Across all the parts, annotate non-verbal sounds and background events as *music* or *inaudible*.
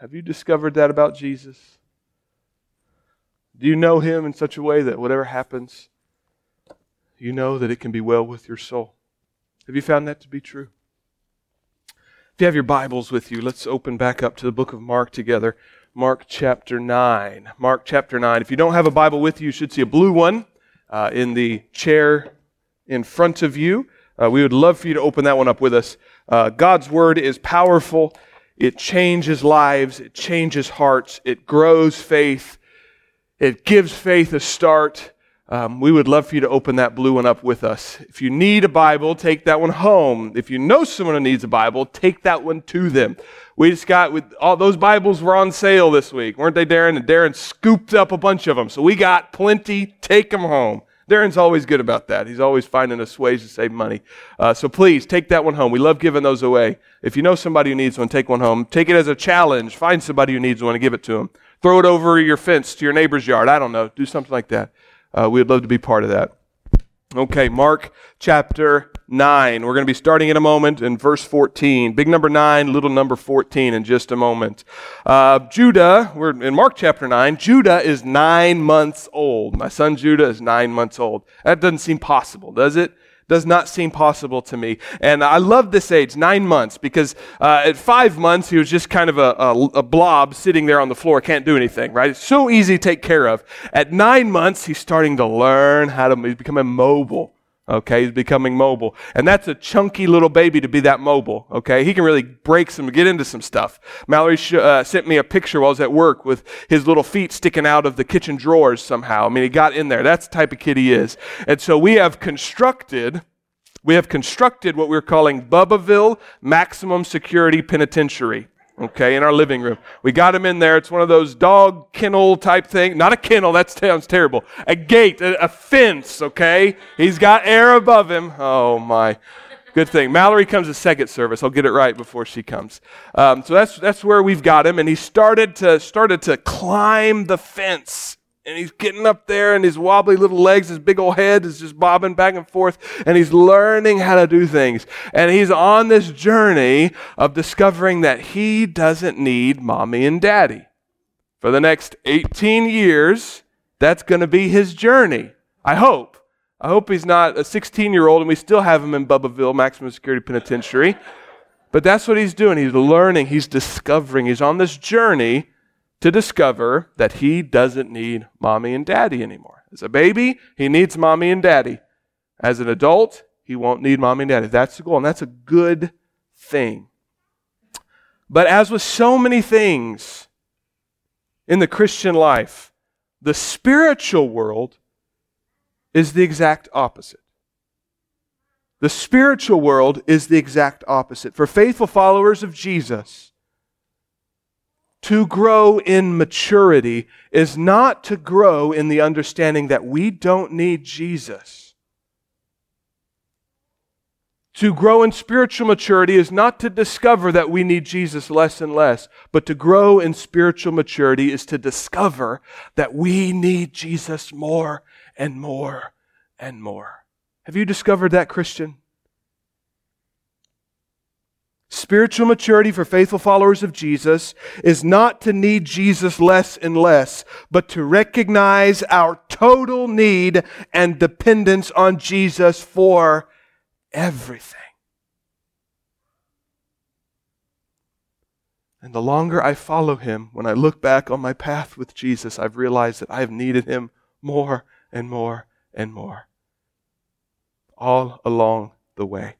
Have you discovered that about Jesus? Do you know him in such a way that whatever happens, you know that it can be well with your soul? Have you found that to be true? If you have your Bibles with you, let's open back up to the book of Mark together. Mark chapter 9. Mark chapter 9. If you don't have a Bible with you, you should see a blue one uh, in the chair in front of you. Uh, we would love for you to open that one up with us. Uh, God's Word is powerful. It changes lives. It changes hearts. It grows faith. It gives faith a start. Um, we would love for you to open that blue one up with us. If you need a Bible, take that one home. If you know someone who needs a Bible, take that one to them. We just got with all those Bibles were on sale this week, weren't they, Darren? And Darren scooped up a bunch of them, so we got plenty. Take them home. Darren's always good about that. He's always finding us ways to save money. Uh, so please take that one home. We love giving those away. If you know somebody who needs one, take one home. Take it as a challenge. Find somebody who needs one and give it to them. Throw it over your fence to your neighbor's yard. I don't know. Do something like that. Uh, we'd love to be part of that. Okay, Mark chapter 9. We're going to be starting in a moment in verse 14. Big number 9, little number 14 in just a moment. Uh, Judah, we're in Mark chapter 9. Judah is nine months old. My son Judah is nine months old. That doesn't seem possible, does it? Does not seem possible to me. And I love this age, nine months, because uh, at five months, he was just kind of a, a, a, blob sitting there on the floor, can't do anything, right? It's so easy to take care of. At nine months, he's starting to learn how to, he's becoming mobile. Okay, he's becoming mobile. And that's a chunky little baby to be that mobile. Okay, he can really break some, get into some stuff. Mallory sh- uh, sent me a picture while I was at work with his little feet sticking out of the kitchen drawers somehow. I mean, he got in there. That's the type of kid he is. And so we have constructed, we have constructed what we're calling Bubbaville Maximum Security Penitentiary okay, in our living room. We got him in there. It's one of those dog kennel type thing. Not a kennel, that sounds terrible. A gate, a, a, fence, okay? He's got air above him. Oh, my. Good thing. Mallory comes to second service. I'll get it right before she comes. Um, so that's, that's where we've got him. And he started to, started to climb the fence and he's getting up there and his wobbly little legs, his big old head is just bobbing back and forth, and he's learning how to do things. And he's on this journey of discovering that he doesn't need mommy and daddy. For the next 18 years, that's going to be his journey. I hope. I hope he's not a 16 year old and we still have him in Bubbaville Maximum Security Penitentiary. But that's what he's doing. He's learning, he's discovering, he's on this journey to discover that he doesn't need mommy and daddy anymore. As a baby, he needs mommy and daddy. As an adult, he won't need mommy and daddy. That's the goal, and that's a good thing. But as with so many things in the Christian life, the spiritual world is the exact opposite. The spiritual world is the exact opposite. For faithful followers of Jesus, to grow in maturity is not to grow in the understanding that we don't need Jesus. To grow in spiritual maturity is not to discover that we need Jesus less and less, but to grow in spiritual maturity is to discover that we need Jesus more and more and more. Have you discovered that, Christian? Spiritual maturity for faithful followers of Jesus is not to need Jesus less and less, but to recognize our total need and dependence on Jesus for everything. And the longer I follow him, when I look back on my path with Jesus, I've realized that I have needed him more and more and more. All along the way.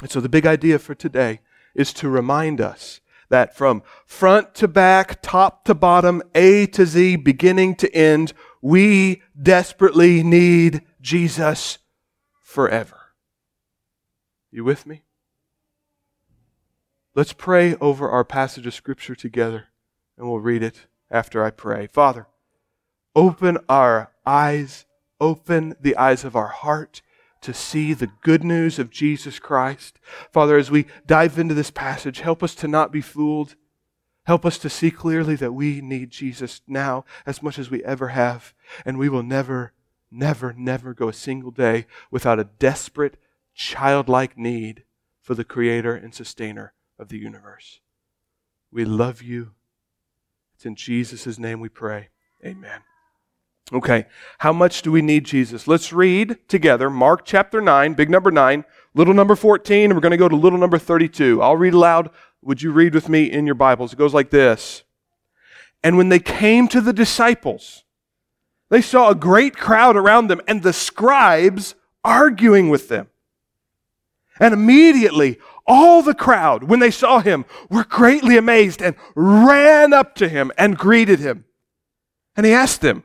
And so the big idea for today is to remind us that from front to back, top to bottom, A to Z, beginning to end, we desperately need Jesus forever. You with me? Let's pray over our passage of Scripture together, and we'll read it after I pray. Father, open our eyes, open the eyes of our heart to see the good news of Jesus Christ. Father, as we dive into this passage, help us to not be fooled. Help us to see clearly that we need Jesus now as much as we ever have, and we will never, never, never go a single day without a desperate, childlike need for the Creator and Sustainer of the universe. We love you. It's in Jesus' name we pray. Amen. Okay, how much do we need Jesus? Let's read together Mark chapter 9, big number 9, little number 14, and we're going to go to little number 32. I'll read aloud. Would you read with me in your Bibles? It goes like this. And when they came to the disciples, they saw a great crowd around them and the scribes arguing with them. And immediately, all the crowd, when they saw him, were greatly amazed and ran up to him and greeted him. And he asked them,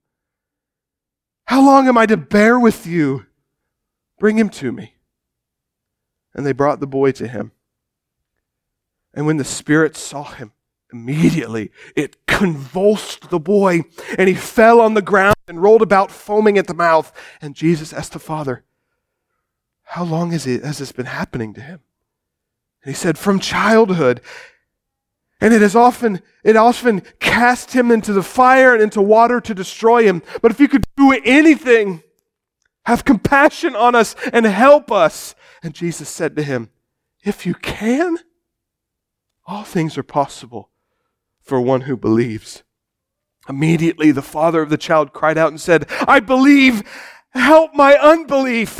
How long am I to bear with you? Bring him to me. And they brought the boy to him. And when the Spirit saw him, immediately it convulsed the boy, and he fell on the ground and rolled about, foaming at the mouth. And Jesus asked the father, How long has, this been happening to him? And he said, From childhood. And it has often, it often cast him into the fire and into water to destroy him. But if you could do anything, have compassion on us and help us. And Jesus said to him, If you can, all things are possible for one who believes. Immediately the father of the child cried out and said, I believe, help my unbelief.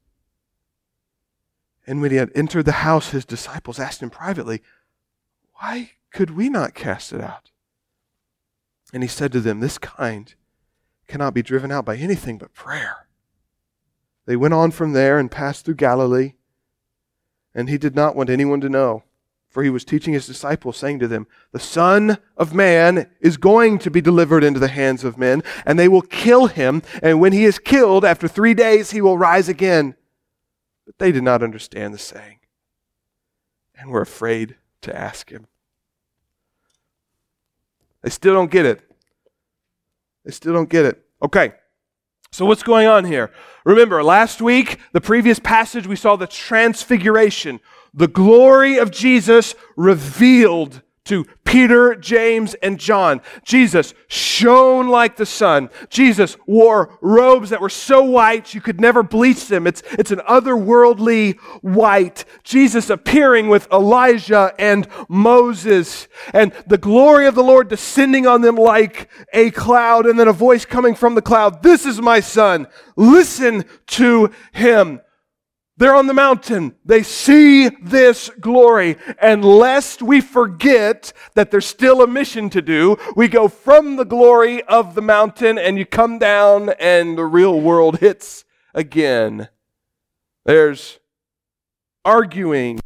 And when he had entered the house, his disciples asked him privately, Why could we not cast it out? And he said to them, This kind cannot be driven out by anything but prayer. They went on from there and passed through Galilee, and he did not want anyone to know, for he was teaching his disciples, saying to them, The Son of Man is going to be delivered into the hands of men, and they will kill him, and when he is killed, after three days he will rise again. But they did not understand the saying and were afraid to ask him. They still don't get it. They still don't get it. Okay. So, what's going on here? Remember, last week, the previous passage, we saw the transfiguration, the glory of Jesus revealed to Peter, James, and John. Jesus shone like the sun. Jesus wore robes that were so white you could never bleach them. It's, it's an otherworldly white. Jesus appearing with Elijah and Moses, and the glory of the Lord descending on them like a cloud, and then a voice coming from the cloud This is my son. Listen to him. They're on the mountain. They see this glory. And lest we forget that there's still a mission to do, we go from the glory of the mountain and you come down and the real world hits again. There's arguing.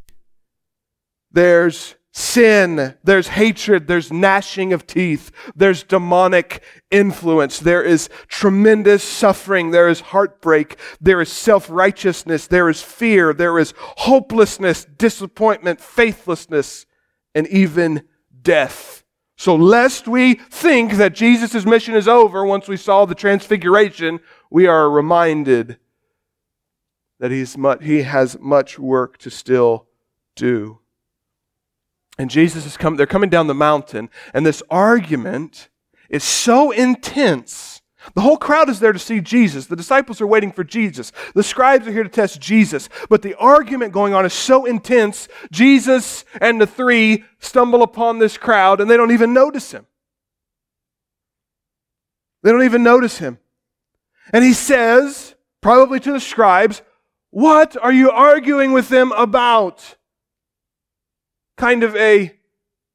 There's sin, there's hatred, there's gnashing of teeth, there's demonic influence, there is tremendous suffering, there is heartbreak, there is self righteousness, there is fear, there is hopelessness, disappointment, faithlessness, and even death. So, lest we think that Jesus' mission is over once we saw the transfiguration, we are reminded that he's much, he has much work to still do. And Jesus is coming, they're coming down the mountain, and this argument is so intense. The whole crowd is there to see Jesus. The disciples are waiting for Jesus. The scribes are here to test Jesus. But the argument going on is so intense, Jesus and the three stumble upon this crowd and they don't even notice him. They don't even notice him. And he says, probably to the scribes, What are you arguing with them about? Kind of a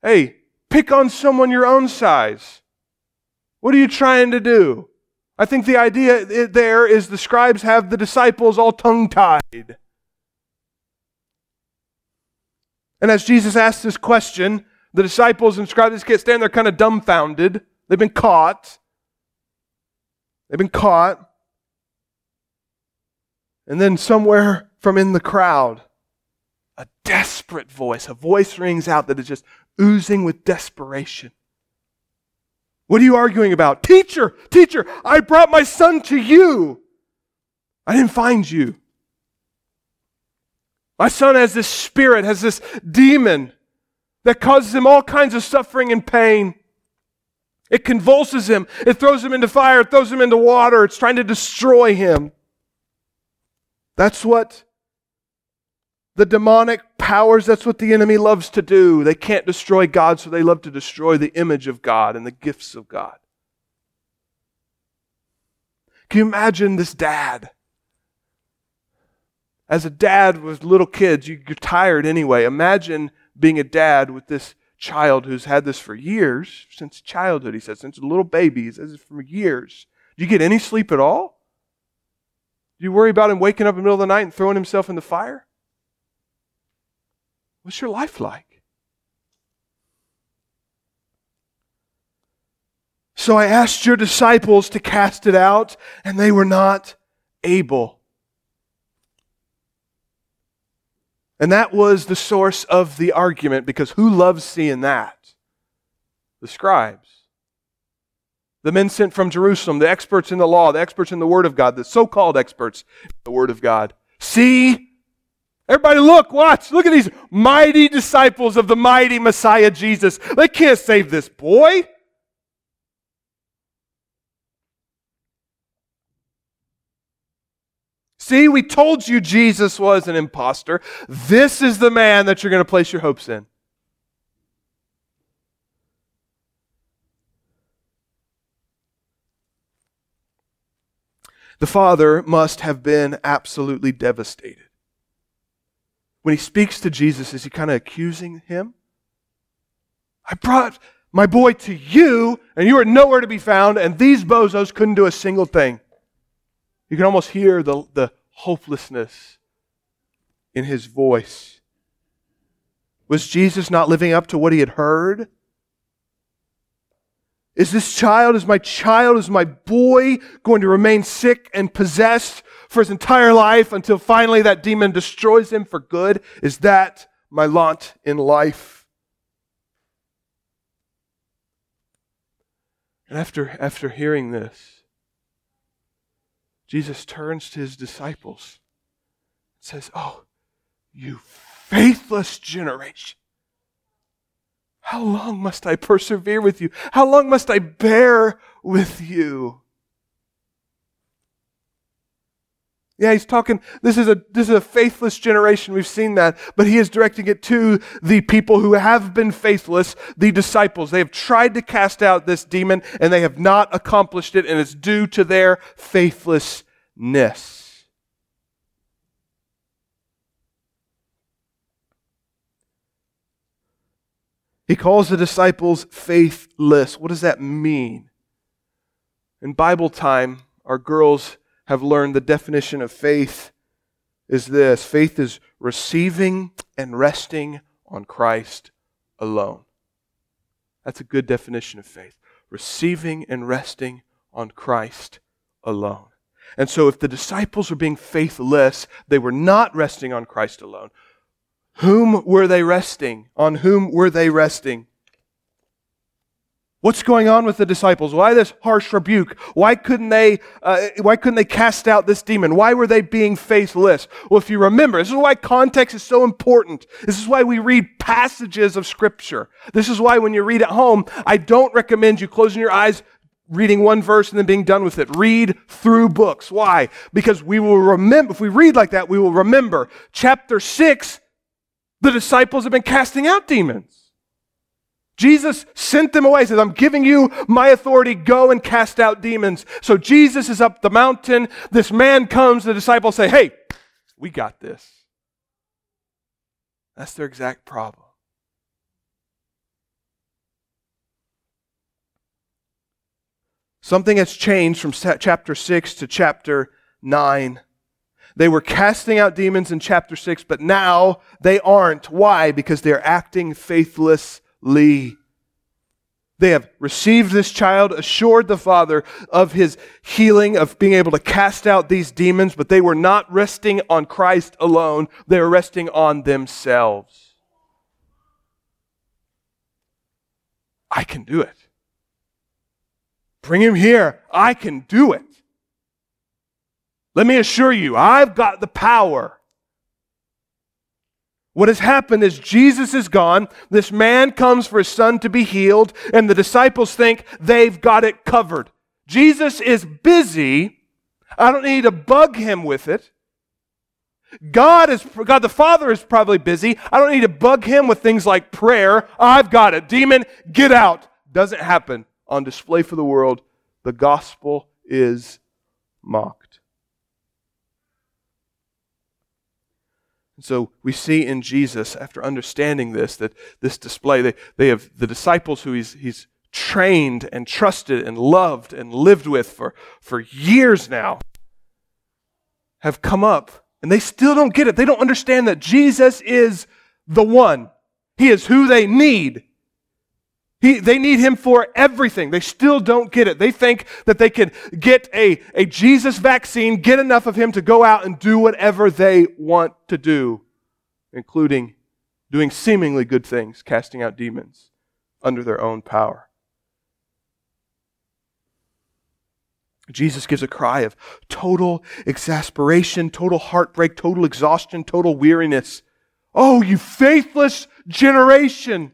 Hey, pick on someone your own size. What are you trying to do? I think the idea there is the scribes have the disciples all tongue tied. And as Jesus asks this question, the disciples and scribes get stand there kind of dumbfounded. They've been caught. They've been caught. And then somewhere from in the crowd, a desperate voice, a voice rings out that is just oozing with desperation. What are you arguing about? Teacher, teacher, I brought my son to you. I didn't find you. My son has this spirit, has this demon that causes him all kinds of suffering and pain. It convulses him. It throws him into fire. It throws him into water. It's trying to destroy him. That's what the demonic powers, that's what the enemy loves to do. They can't destroy God, so they love to destroy the image of God and the gifts of God. Can you imagine this dad? As a dad with little kids, you're tired anyway. Imagine being a dad with this child who's had this for years, since childhood, he says, since a little baby, he says for years. Do you get any sleep at all? Do you worry about him waking up in the middle of the night and throwing himself in the fire? What's your life like? So I asked your disciples to cast it out, and they were not able. And that was the source of the argument because who loves seeing that? The scribes. The men sent from Jerusalem, the experts in the law, the experts in the Word of God, the so called experts in the Word of God. See, Everybody, look, watch. Look at these mighty disciples of the mighty Messiah Jesus. They can't save this boy. See, we told you Jesus was an impostor. This is the man that you're going to place your hopes in. The father must have been absolutely devastated when he speaks to Jesus, is he kind of accusing him? I brought my boy to you, and you are nowhere to be found, and these bozos couldn't do a single thing. You can almost hear the, the hopelessness in his voice. Was Jesus not living up to what he had heard? Is this child, is my child, is my boy going to remain sick and possessed for his entire life until finally that demon destroys him for good? Is that my lot in life? And after, after hearing this, Jesus turns to his disciples and says, Oh, you faithless generation. How long must I persevere with you? How long must I bear with you? Yeah, he's talking, this is a, this is a faithless generation. We've seen that. But he is directing it to the people who have been faithless, the disciples. They have tried to cast out this demon and they have not accomplished it, and it's due to their faithlessness. He calls the disciples faithless. What does that mean? In Bible time, our girls have learned the definition of faith is this faith is receiving and resting on Christ alone. That's a good definition of faith. Receiving and resting on Christ alone. And so, if the disciples were being faithless, they were not resting on Christ alone. Whom were they resting? On whom were they resting? What's going on with the disciples? Why this harsh rebuke? Why couldn't they, uh, why couldn't they cast out this demon? Why were they being faithless? Well, if you remember, this is why context is so important. This is why we read passages of scripture. This is why when you read at home, I don't recommend you closing your eyes, reading one verse and then being done with it. Read through books. Why? Because we will remember, if we read like that, we will remember chapter six, the disciples have been casting out demons. Jesus sent them away, he says, I'm giving you my authority, go and cast out demons. So Jesus is up the mountain. This man comes, the disciples say, Hey, we got this. That's their exact problem. Something has changed from chapter 6 to chapter 9 they were casting out demons in chapter 6, but now they aren't. Why? Because they're acting faithlessly. They have received this child, assured the Father of his healing, of being able to cast out these demons, but they were not resting on Christ alone. They were resting on themselves. I can do it. Bring him here. I can do it. Let me assure you, I've got the power. What has happened is Jesus is gone. This man comes for his son to be healed, and the disciples think they've got it covered. Jesus is busy. I don't need to bug him with it. God is God the Father is probably busy. I don't need to bug him with things like prayer. I've got it. Demon, get out. Doesn't happen on display for the world. The gospel is mocked. And so we see in Jesus, after understanding this, that this display, they, they have the disciples who he's, he's trained and trusted and loved and lived with for, for years now, have come up and they still don't get it. They don't understand that Jesus is the one. He is who they need. He, they need him for everything. They still don't get it. They think that they can get a, a Jesus vaccine, get enough of him to go out and do whatever they want to do, including doing seemingly good things, casting out demons under their own power. Jesus gives a cry of total exasperation, total heartbreak, total exhaustion, total weariness. Oh, you faithless generation!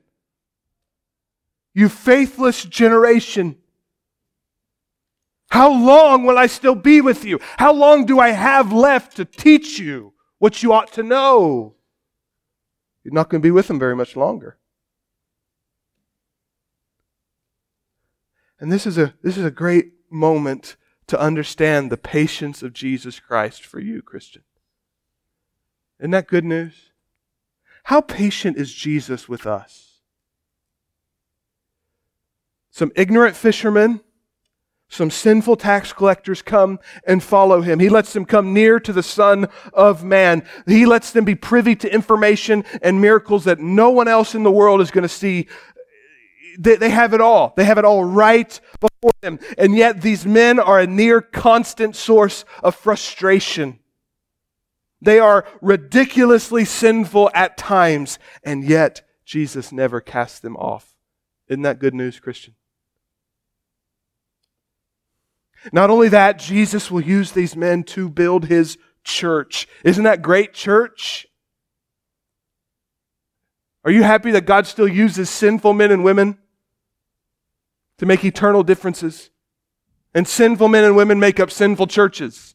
You faithless generation. How long will I still be with you? How long do I have left to teach you what you ought to know? You're not going to be with them very much longer. And this is a, this is a great moment to understand the patience of Jesus Christ for you, Christian. Isn't that good news? How patient is Jesus with us? Some ignorant fishermen, some sinful tax collectors come and follow him. He lets them come near to the Son of Man. He lets them be privy to information and miracles that no one else in the world is going to see. They, they have it all. They have it all right before them. And yet these men are a near constant source of frustration. They are ridiculously sinful at times, and yet Jesus never casts them off. Isn't that good news, Christian? Not only that, Jesus will use these men to build his church. Isn't that great, church? Are you happy that God still uses sinful men and women to make eternal differences? And sinful men and women make up sinful churches.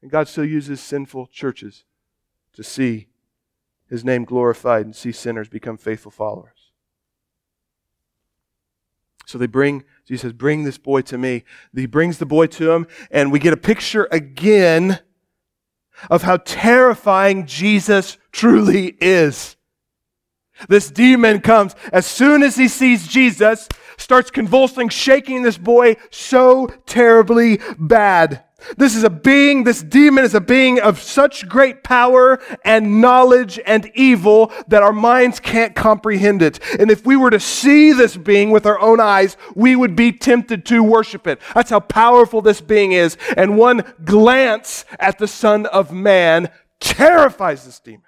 And God still uses sinful churches to see his name glorified and see sinners become faithful followers. So they bring, Jesus says, bring this boy to me. He brings the boy to him, and we get a picture again of how terrifying Jesus truly is. This demon comes as soon as he sees Jesus, starts convulsing, shaking this boy so terribly bad. This is a being, this demon is a being of such great power and knowledge and evil that our minds can't comprehend it. And if we were to see this being with our own eyes, we would be tempted to worship it. That's how powerful this being is. And one glance at the Son of Man terrifies this demon.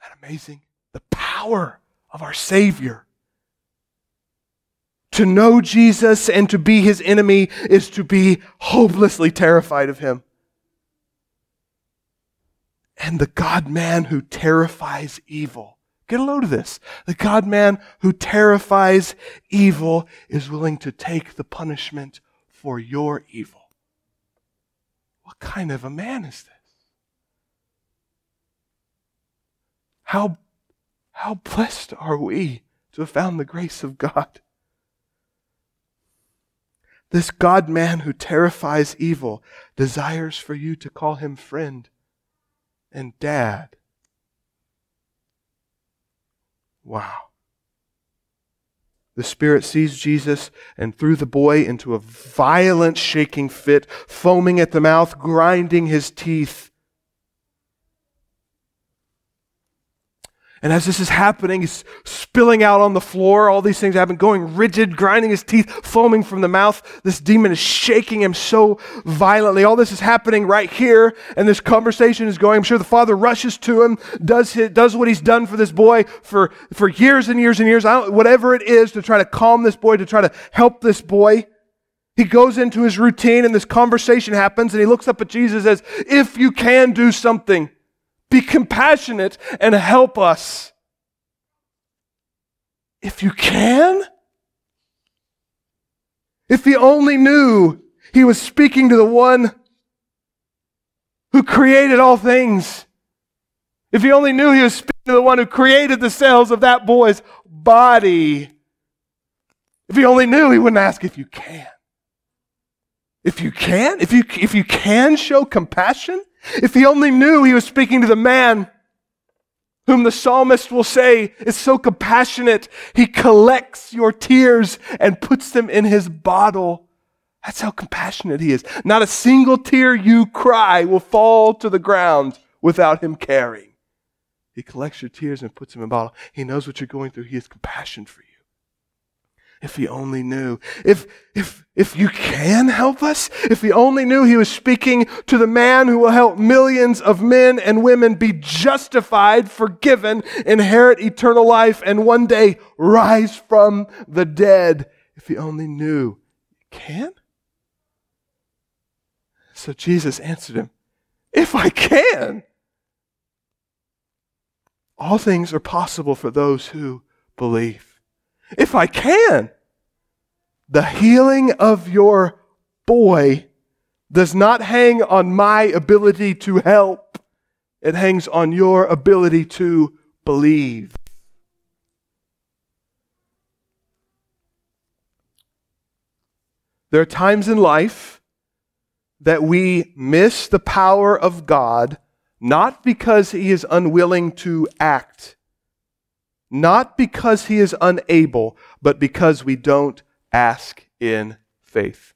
Isn't that amazing? The power of our Savior. To know Jesus and to be his enemy is to be hopelessly terrified of him. And the God man who terrifies evil. Get a load of this. The God man who terrifies evil is willing to take the punishment for your evil. What kind of a man is this? How, how blessed are we to have found the grace of God? This God man who terrifies evil desires for you to call him friend and dad. Wow. the Spirit seized Jesus and threw the boy into a violent shaking fit, foaming at the mouth, grinding his teeth. And as this is happening, he's spilling out on the floor. All these things happen, going rigid, grinding his teeth, foaming from the mouth. This demon is shaking him so violently. All this is happening right here, and this conversation is going. I'm sure the father rushes to him, does, his, does what he's done for this boy for, for years and years and years, whatever it is, to try to calm this boy, to try to help this boy. He goes into his routine, and this conversation happens, and he looks up at Jesus as if you can do something. Be compassionate and help us. If you can? If he only knew he was speaking to the one who created all things. If he only knew he was speaking to the one who created the cells of that boy's body. If he only knew, he wouldn't ask if you can. If you can, if you, if you can show compassion, if he only knew he was speaking to the man whom the psalmist will say is so compassionate, he collects your tears and puts them in his bottle. That's how compassionate he is. Not a single tear you cry will fall to the ground without him caring. He collects your tears and puts them in a bottle. He knows what you're going through. He has compassion for you. If he only knew. If, if, if you can help us, if he only knew he was speaking to the man who will help millions of men and women be justified, forgiven, inherit eternal life, and one day rise from the dead. If he only knew. Can? So Jesus answered him, If I can. All things are possible for those who believe if I can. The healing of your boy does not hang on my ability to help, it hangs on your ability to believe. There are times in life that we miss the power of God not because he is unwilling to act not because he is unable, but because we don't ask in faith.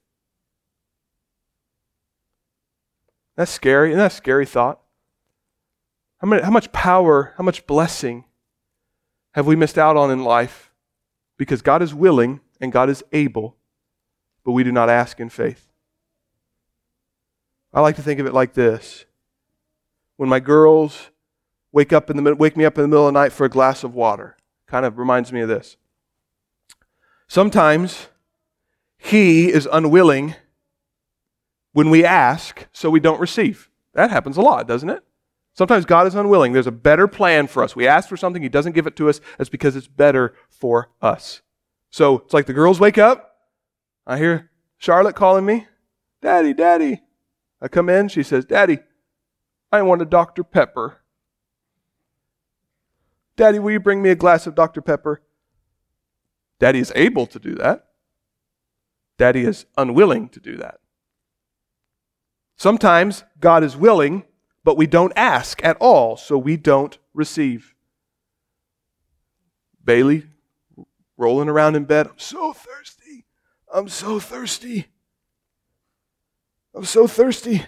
That's scary. Isn't that a scary thought? How, many, how much power, how much blessing have we missed out on in life because God is willing and God is able, but we do not ask in faith? I like to think of it like this. When my girls wake up in the wake me up in the middle of the night for a glass of water. Kind of reminds me of this. Sometimes he is unwilling when we ask, so we don't receive. That happens a lot, doesn't it? Sometimes God is unwilling. There's a better plan for us. We ask for something, He doesn't give it to us. That's because it's better for us. So it's like the girls wake up. I hear Charlotte calling me, Daddy, Daddy. I come in. She says, Daddy, I want a Dr. Pepper. Daddy, will you bring me a glass of Dr. Pepper? Daddy is able to do that. Daddy is unwilling to do that. Sometimes God is willing, but we don't ask at all, so we don't receive. Bailey rolling around in bed. I'm so thirsty. I'm so thirsty. I'm so thirsty.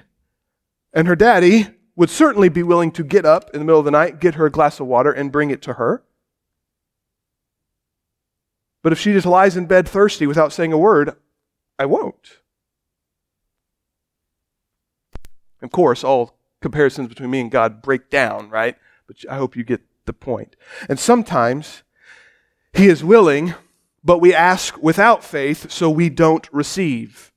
And her daddy would certainly be willing to get up in the middle of the night, get her a glass of water, and bring it to her. But if she just lies in bed thirsty without saying a word, I won't. Of course, all comparisons between me and God break down, right? But I hope you get the point. And sometimes He is willing, but we ask without faith, so we don't receive.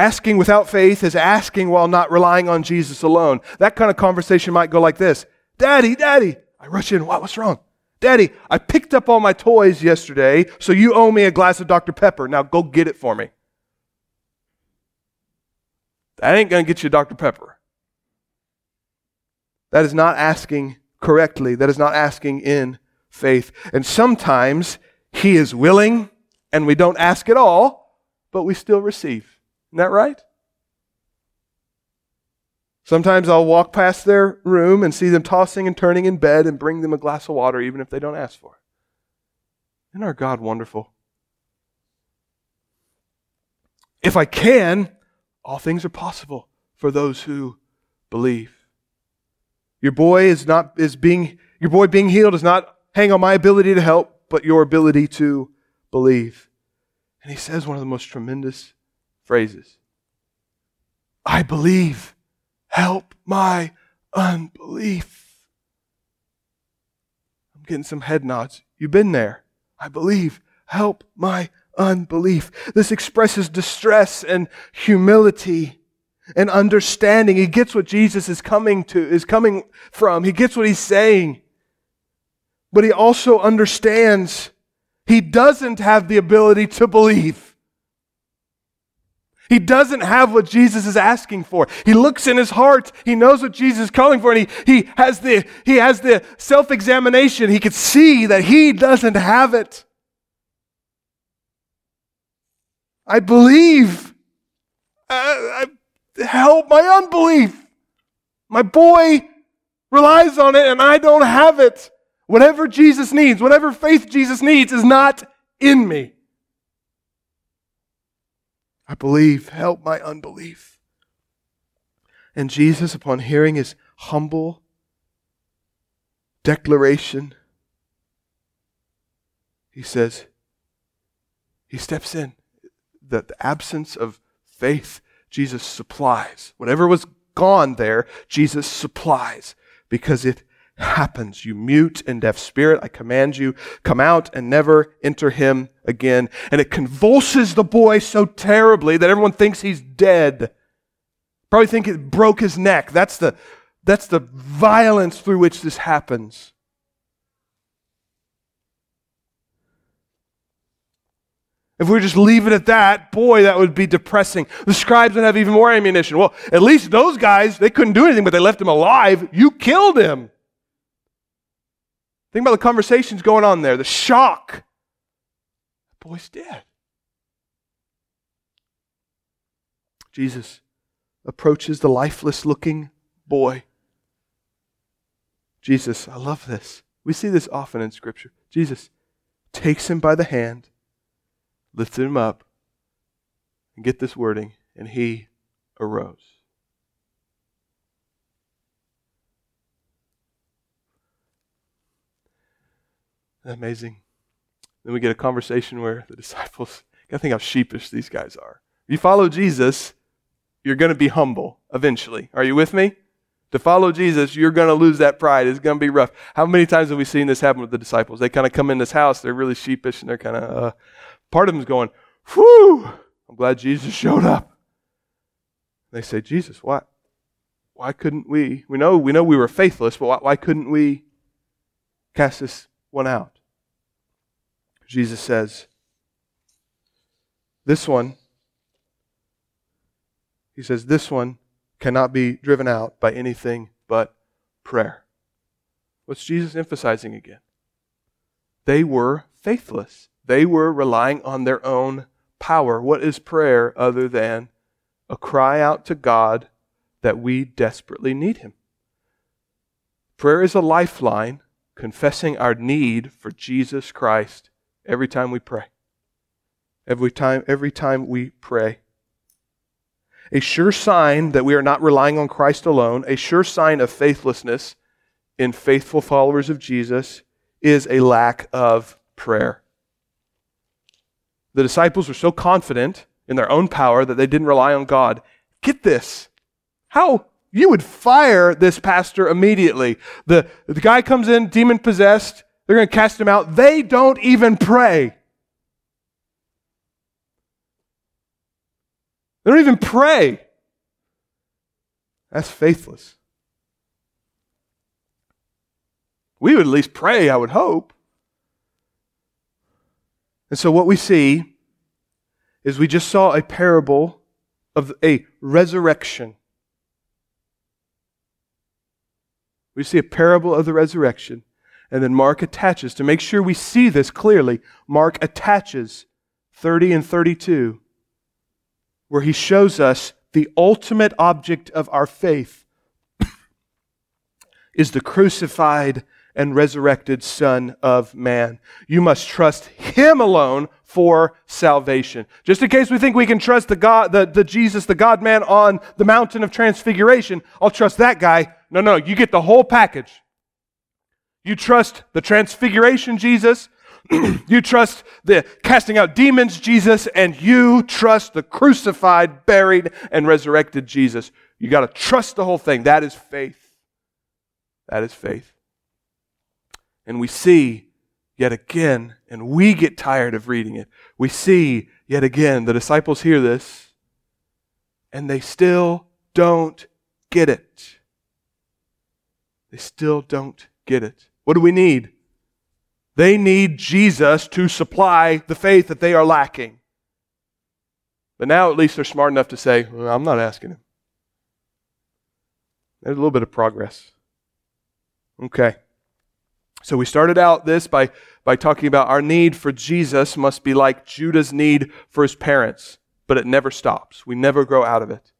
Asking without faith is asking while not relying on Jesus alone. That kind of conversation might go like this Daddy, Daddy. I rush in. What? What's wrong? Daddy, I picked up all my toys yesterday, so you owe me a glass of Dr. Pepper. Now go get it for me. That ain't going to get you Dr. Pepper. That is not asking correctly. That is not asking in faith. And sometimes He is willing and we don't ask at all, but we still receive. Isn't that right? Sometimes I'll walk past their room and see them tossing and turning in bed and bring them a glass of water even if they don't ask for it. Isn't our God wonderful? If I can, all things are possible for those who believe. Your boy is not is being your boy being healed does not hang on my ability to help, but your ability to believe. And he says one of the most tremendous phrases. I believe. Help my unbelief. I'm getting some head nods. You've been there. I believe. Help my unbelief. This expresses distress and humility and understanding. He gets what Jesus is coming to, is coming from. He gets what he's saying. But he also understands he doesn't have the ability to believe. He doesn't have what Jesus is asking for. He looks in his heart. He knows what Jesus is calling for, and he, he has the, he has the self-examination. He could see that he doesn't have it. I believe. I, I, help my unbelief. My boy relies on it, and I don't have it. Whatever Jesus needs, whatever faith Jesus needs, is not in me. I believe, help my unbelief. And Jesus, upon hearing his humble declaration, he says, he steps in. The, the absence of faith, Jesus supplies. Whatever was gone there, Jesus supplies because it happens. You mute and deaf spirit, I command you, come out and never enter him again. And it convulses the boy so terribly that everyone thinks he's dead. Probably think it broke his neck. That's the, that's the violence through which this happens. If we just leave it at that, boy, that would be depressing. The scribes would have even more ammunition. Well, at least those guys, they couldn't do anything, but they left him alive. You killed him. Think about the conversations going on there, the shock. The boy's dead. Jesus approaches the lifeless looking boy. Jesus, I love this. We see this often in Scripture. Jesus takes him by the hand, lifts him up, and get this wording, and he arose. Amazing? Then we get a conversation where the *laughs* disciples, I think how sheepish these guys are. If you follow Jesus, you're going to be humble eventually. Are you with me? To follow Jesus, you're going to lose that pride. It's going to be rough. How many times have we seen this happen with the disciples? They kind of come in this house, they're really sheepish, and they're kind of, uh, part of them's going, whew, I'm glad Jesus *laughs* showed up. They say, Jesus, why, why couldn't we? We know, we know we were faithless, but why, why couldn't we cast this one out? Jesus says, This one, he says, this one cannot be driven out by anything but prayer. What's Jesus emphasizing again? They were faithless. They were relying on their own power. What is prayer other than a cry out to God that we desperately need Him? Prayer is a lifeline confessing our need for Jesus Christ every time we pray. Every time, every time we pray. A sure sign that we are not relying on Christ alone, a sure sign of faithlessness in faithful followers of Jesus is a lack of prayer. The disciples were so confident in their own power that they didn't rely on God. Get this. How you would fire this pastor immediately. The, the guy comes in, demon possessed. They're going to cast him out. They don't even pray. They don't even pray. That's faithless. We would at least pray, I would hope. And so, what we see is we just saw a parable of a resurrection. We see a parable of the resurrection. And then Mark attaches, to make sure we see this clearly, Mark attaches 30 and 32, where he shows us the ultimate object of our faith is the crucified and resurrected Son of Man. You must trust Him alone for salvation. Just in case we think we can trust the God, the, the Jesus, the God man on the mountain of transfiguration, I'll trust that guy. No, no, you get the whole package. You trust the transfiguration Jesus, *clears throat* you trust the casting out demons Jesus, and you trust the crucified, buried, and resurrected Jesus. You got to trust the whole thing. That is faith. That is faith. And we see yet again, and we get tired of reading it. We see yet again, the disciples hear this, and they still don't get it. They still don't get it. What do we need? They need Jesus to supply the faith that they are lacking. But now at least they're smart enough to say, well, I'm not asking him. There's a little bit of progress. Okay. So we started out this by, by talking about our need for Jesus must be like Judah's need for his parents, but it never stops. We never grow out of it.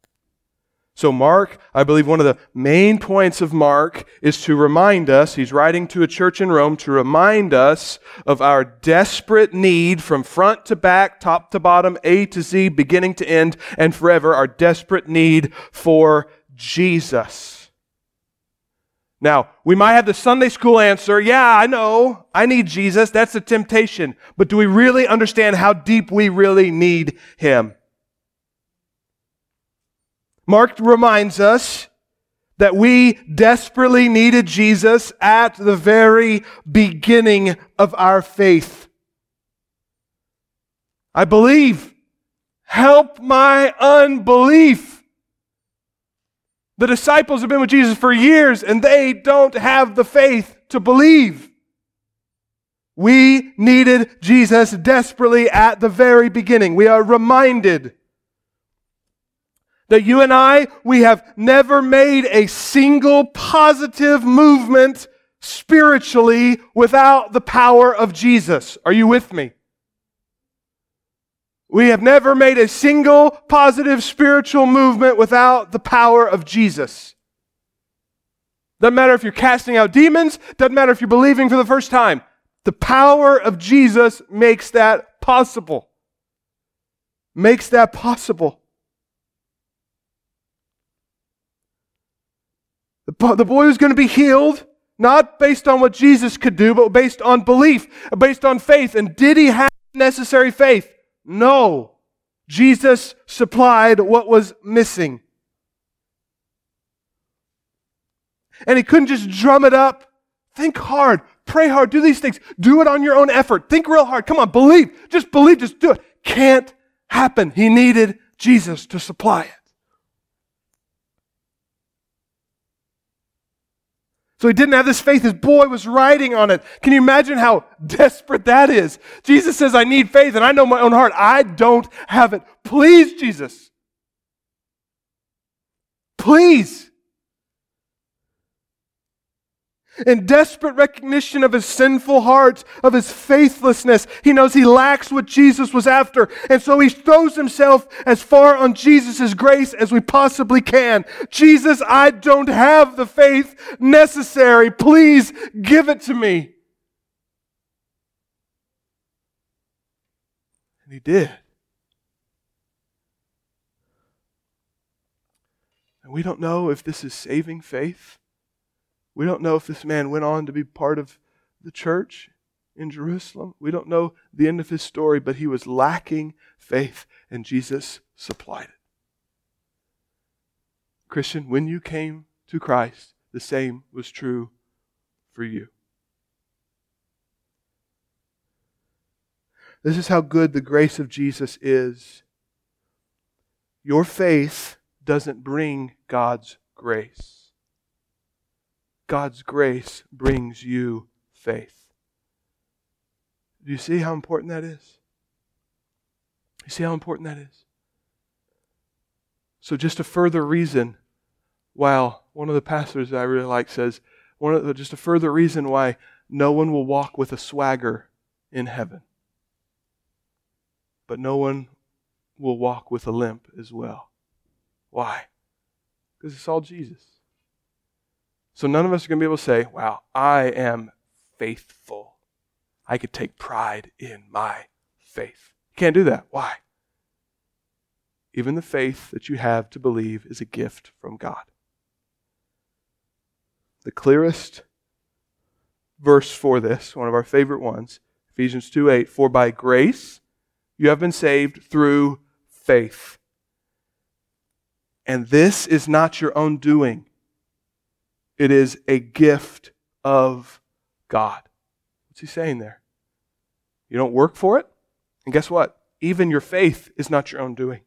So, Mark, I believe one of the main points of Mark is to remind us, he's writing to a church in Rome, to remind us of our desperate need from front to back, top to bottom, A to Z, beginning to end, and forever, our desperate need for Jesus. Now, we might have the Sunday school answer, yeah, I know, I need Jesus, that's a temptation. But do we really understand how deep we really need Him? Mark reminds us that we desperately needed Jesus at the very beginning of our faith. I believe. Help my unbelief. The disciples have been with Jesus for years and they don't have the faith to believe. We needed Jesus desperately at the very beginning. We are reminded that you and I, we have never made a single positive movement spiritually without the power of Jesus. Are you with me? We have never made a single positive spiritual movement without the power of Jesus. Doesn't matter if you're casting out demons, doesn't matter if you're believing for the first time. The power of Jesus makes that possible. Makes that possible. The boy was going to be healed, not based on what Jesus could do, but based on belief, based on faith. And did he have necessary faith? No. Jesus supplied what was missing. And he couldn't just drum it up. Think hard, pray hard, do these things. Do it on your own effort. Think real hard. Come on, believe. Just believe, just do it. Can't happen. He needed Jesus to supply it. So he didn't have this faith. His boy was riding on it. Can you imagine how desperate that is? Jesus says, I need faith, and I know my own heart. I don't have it. Please, Jesus. Please. In desperate recognition of his sinful heart, of his faithlessness, he knows he lacks what Jesus was after. And so he throws himself as far on Jesus' grace as we possibly can. Jesus, I don't have the faith necessary. Please give it to me. And he did. And we don't know if this is saving faith. We don't know if this man went on to be part of the church in Jerusalem. We don't know the end of his story, but he was lacking faith, and Jesus supplied it. Christian, when you came to Christ, the same was true for you. This is how good the grace of Jesus is. Your faith doesn't bring God's grace. God's grace brings you faith. Do you see how important that is? You see how important that is? So, just a further reason, while one of the pastors I really like says, one of the, just a further reason why no one will walk with a swagger in heaven. But no one will walk with a limp as well. Why? Because it's all Jesus. So none of us are going to be able to say, wow, I am faithful. I could take pride in my faith. You can't do that. Why? Even the faith that you have to believe is a gift from God. The clearest verse for this, one of our favorite ones, Ephesians 2 8, for by grace you have been saved through faith. And this is not your own doing, it is a gift of God. What's he saying there? You don't work for it? And guess what? Even your faith is not your own doing.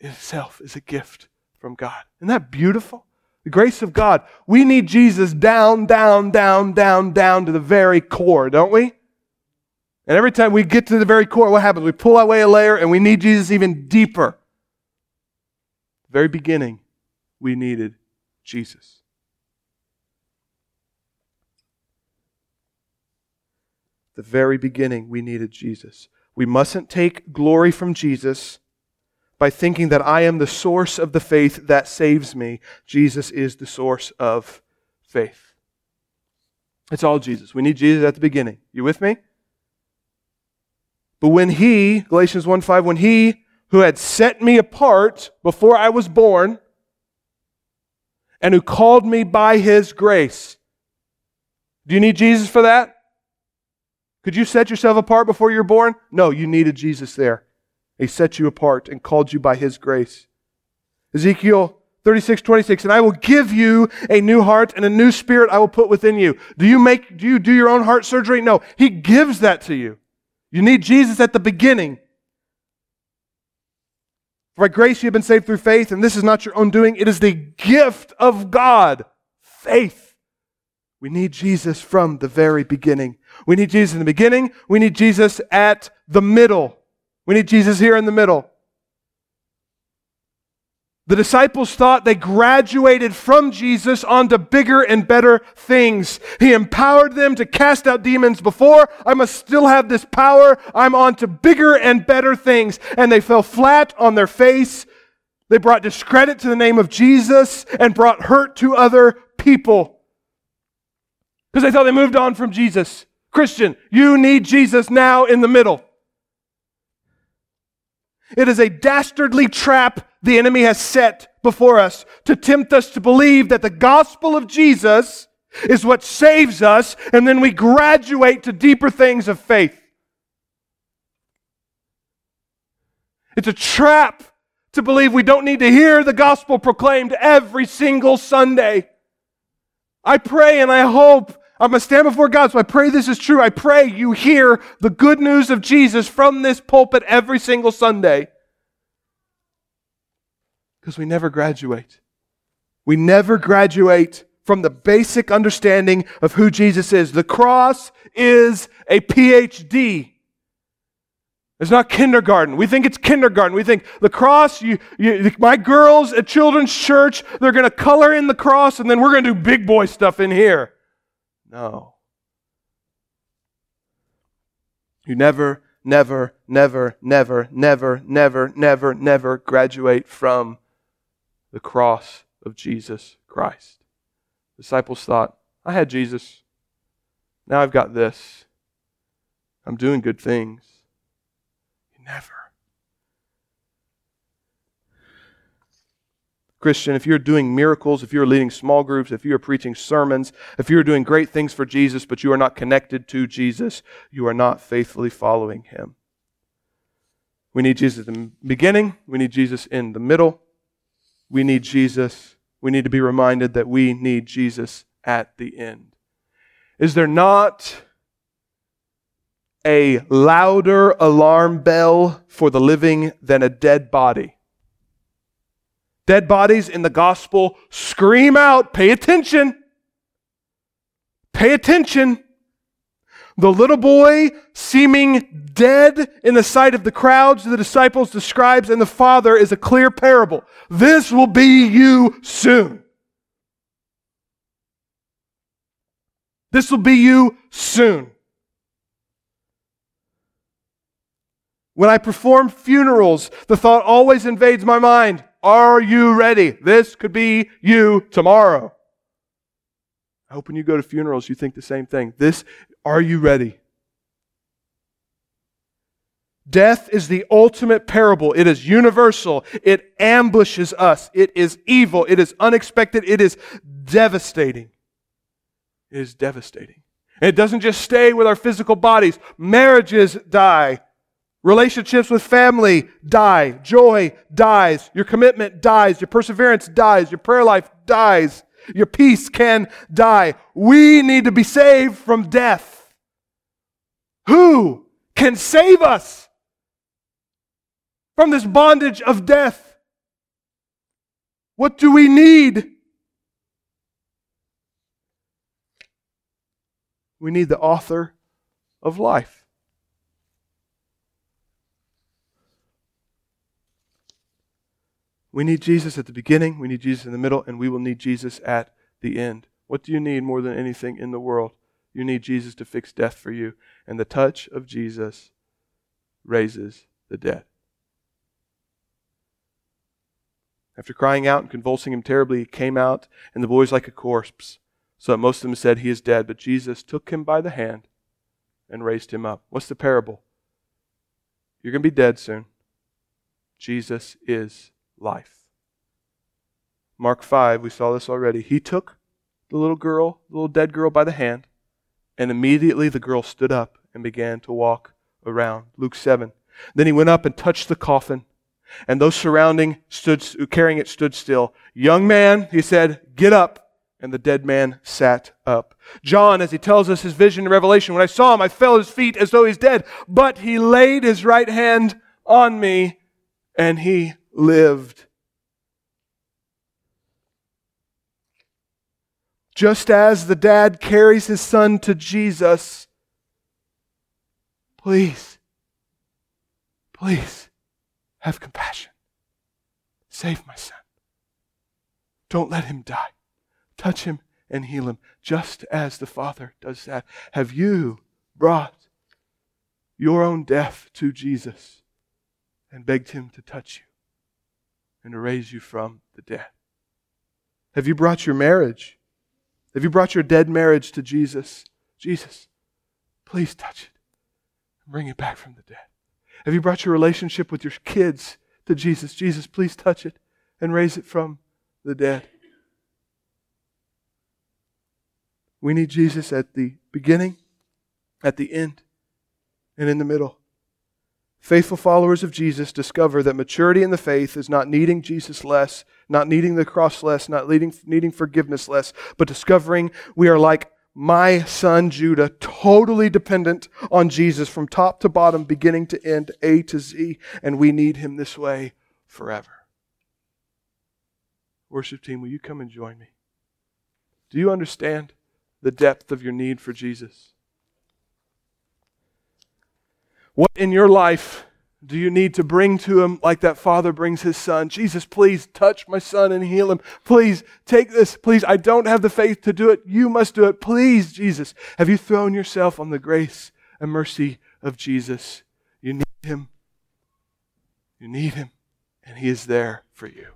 It itself is a gift from God. Isn't that beautiful? The grace of God. We need Jesus down, down, down, down, down to the very core, don't we? And every time we get to the very core, what happens? We pull away a layer and we need Jesus even deeper. Very beginning, we needed Jesus. The very beginning, we needed Jesus. We mustn't take glory from Jesus by thinking that I am the source of the faith that saves me. Jesus is the source of faith. It's all Jesus. We need Jesus at the beginning. You with me? But when he, Galatians 1 5, when he who had set me apart before I was born and who called me by his grace. Do you need Jesus for that? Could you set yourself apart before you were born? No, you needed Jesus there. He set you apart and called you by His grace. Ezekiel 36, 26, and I will give you a new heart and a new spirit I will put within you. Do you make, do you do your own heart surgery? No. He gives that to you. You need Jesus at the beginning. For by grace you have been saved through faith, and this is not your own doing. It is the gift of God. Faith. We need Jesus from the very beginning. We need Jesus in the beginning. We need Jesus at the middle. We need Jesus here in the middle. The disciples thought they graduated from Jesus onto bigger and better things. He empowered them to cast out demons before. I must still have this power. I'm on to bigger and better things. And they fell flat on their face. They brought discredit to the name of Jesus and brought hurt to other people. Because they thought they moved on from Jesus. Christian, you need Jesus now in the middle. It is a dastardly trap the enemy has set before us to tempt us to believe that the gospel of Jesus is what saves us, and then we graduate to deeper things of faith. It's a trap to believe we don't need to hear the gospel proclaimed every single Sunday. I pray and I hope I'm going to stand before God, so I pray this is true. I pray you hear the good news of Jesus from this pulpit every single Sunday. Because we never graduate. We never graduate from the basic understanding of who Jesus is. The cross is a PhD. It's not kindergarten. We think it's kindergarten. We think the cross, you, you, my girls at children's church, they're going to color in the cross and then we're going to do big boy stuff in here. No. You never, never, never, never, never, never, never, never graduate from the cross of Jesus Christ. Disciples thought, I had Jesus. Now I've got this. I'm doing good things. You never. Christian, if you're doing miracles, if you're leading small groups, if you're preaching sermons, if you're doing great things for Jesus, but you are not connected to Jesus, you are not faithfully following him. We need Jesus in the beginning, we need Jesus in the middle, we need Jesus. We need to be reminded that we need Jesus at the end. Is there not a louder alarm bell for the living than a dead body? Dead bodies in the gospel scream out, pay attention. Pay attention. The little boy, seeming dead in the sight of the crowds, the disciples, the scribes, and the father, is a clear parable. This will be you soon. This will be you soon. When I perform funerals, the thought always invades my mind Are you ready? This could be you tomorrow. I hope when you go to funerals, you think the same thing. This, are you ready? Death is the ultimate parable. It is universal. It ambushes us. It is evil. It is unexpected. It is devastating. It is devastating. And it doesn't just stay with our physical bodies. Marriages die. Relationships with family die. Joy dies. Your commitment dies. Your perseverance dies. Your prayer life dies. Your peace can die. We need to be saved from death. Who can save us? from this bondage of death. What do we need? We need the author of life. We need Jesus at the beginning, we need Jesus in the middle, and we will need Jesus at the end. What do you need more than anything in the world? You need Jesus to fix death for you. And the touch of Jesus raises the dead. After crying out and convulsing him terribly, he came out, and the boy was like a corpse. So that most of them said, He is dead. But Jesus took him by the hand and raised him up. What's the parable? You're going to be dead soon. Jesus is life. Mark 5, we saw this already. He took the little girl, the little dead girl, by the hand, and immediately the girl stood up and began to walk around. Luke 7. Then he went up and touched the coffin and those surrounding stood carrying it stood still. Young man, he said, get up. And the dead man sat up. John, as he tells us his vision in Revelation, when I saw him, I fell at his feet as though he's dead. But he laid his right hand on me and he lived. Just as the dad carries his son to Jesus, please, please have compassion. Save my son. Don't let him die. Touch him and heal him, just as the Father does that. Have you brought your own death to Jesus and begged him to touch you and to raise you from the dead? Have you brought your marriage? Have you brought your dead marriage to Jesus? Jesus, please touch it and bring it back from the dead. Have you brought your relationship with your kids to Jesus? Jesus, please touch it and raise it from the dead. We need Jesus at the beginning, at the end, and in the middle. Faithful followers of Jesus discover that maturity in the faith is not needing Jesus less, not needing the cross less, not needing, needing forgiveness less, but discovering we are like my son Judah, totally dependent on Jesus from top to bottom, beginning to end, A to Z, and we need him this way forever. Worship team, will you come and join me? Do you understand the depth of your need for Jesus? What in your life do you need to bring to him like that father brings his son? Jesus, please touch my son and heal him. Please take this. Please, I don't have the faith to do it. You must do it. Please, Jesus. Have you thrown yourself on the grace and mercy of Jesus? You need him. You need him, and he is there for you.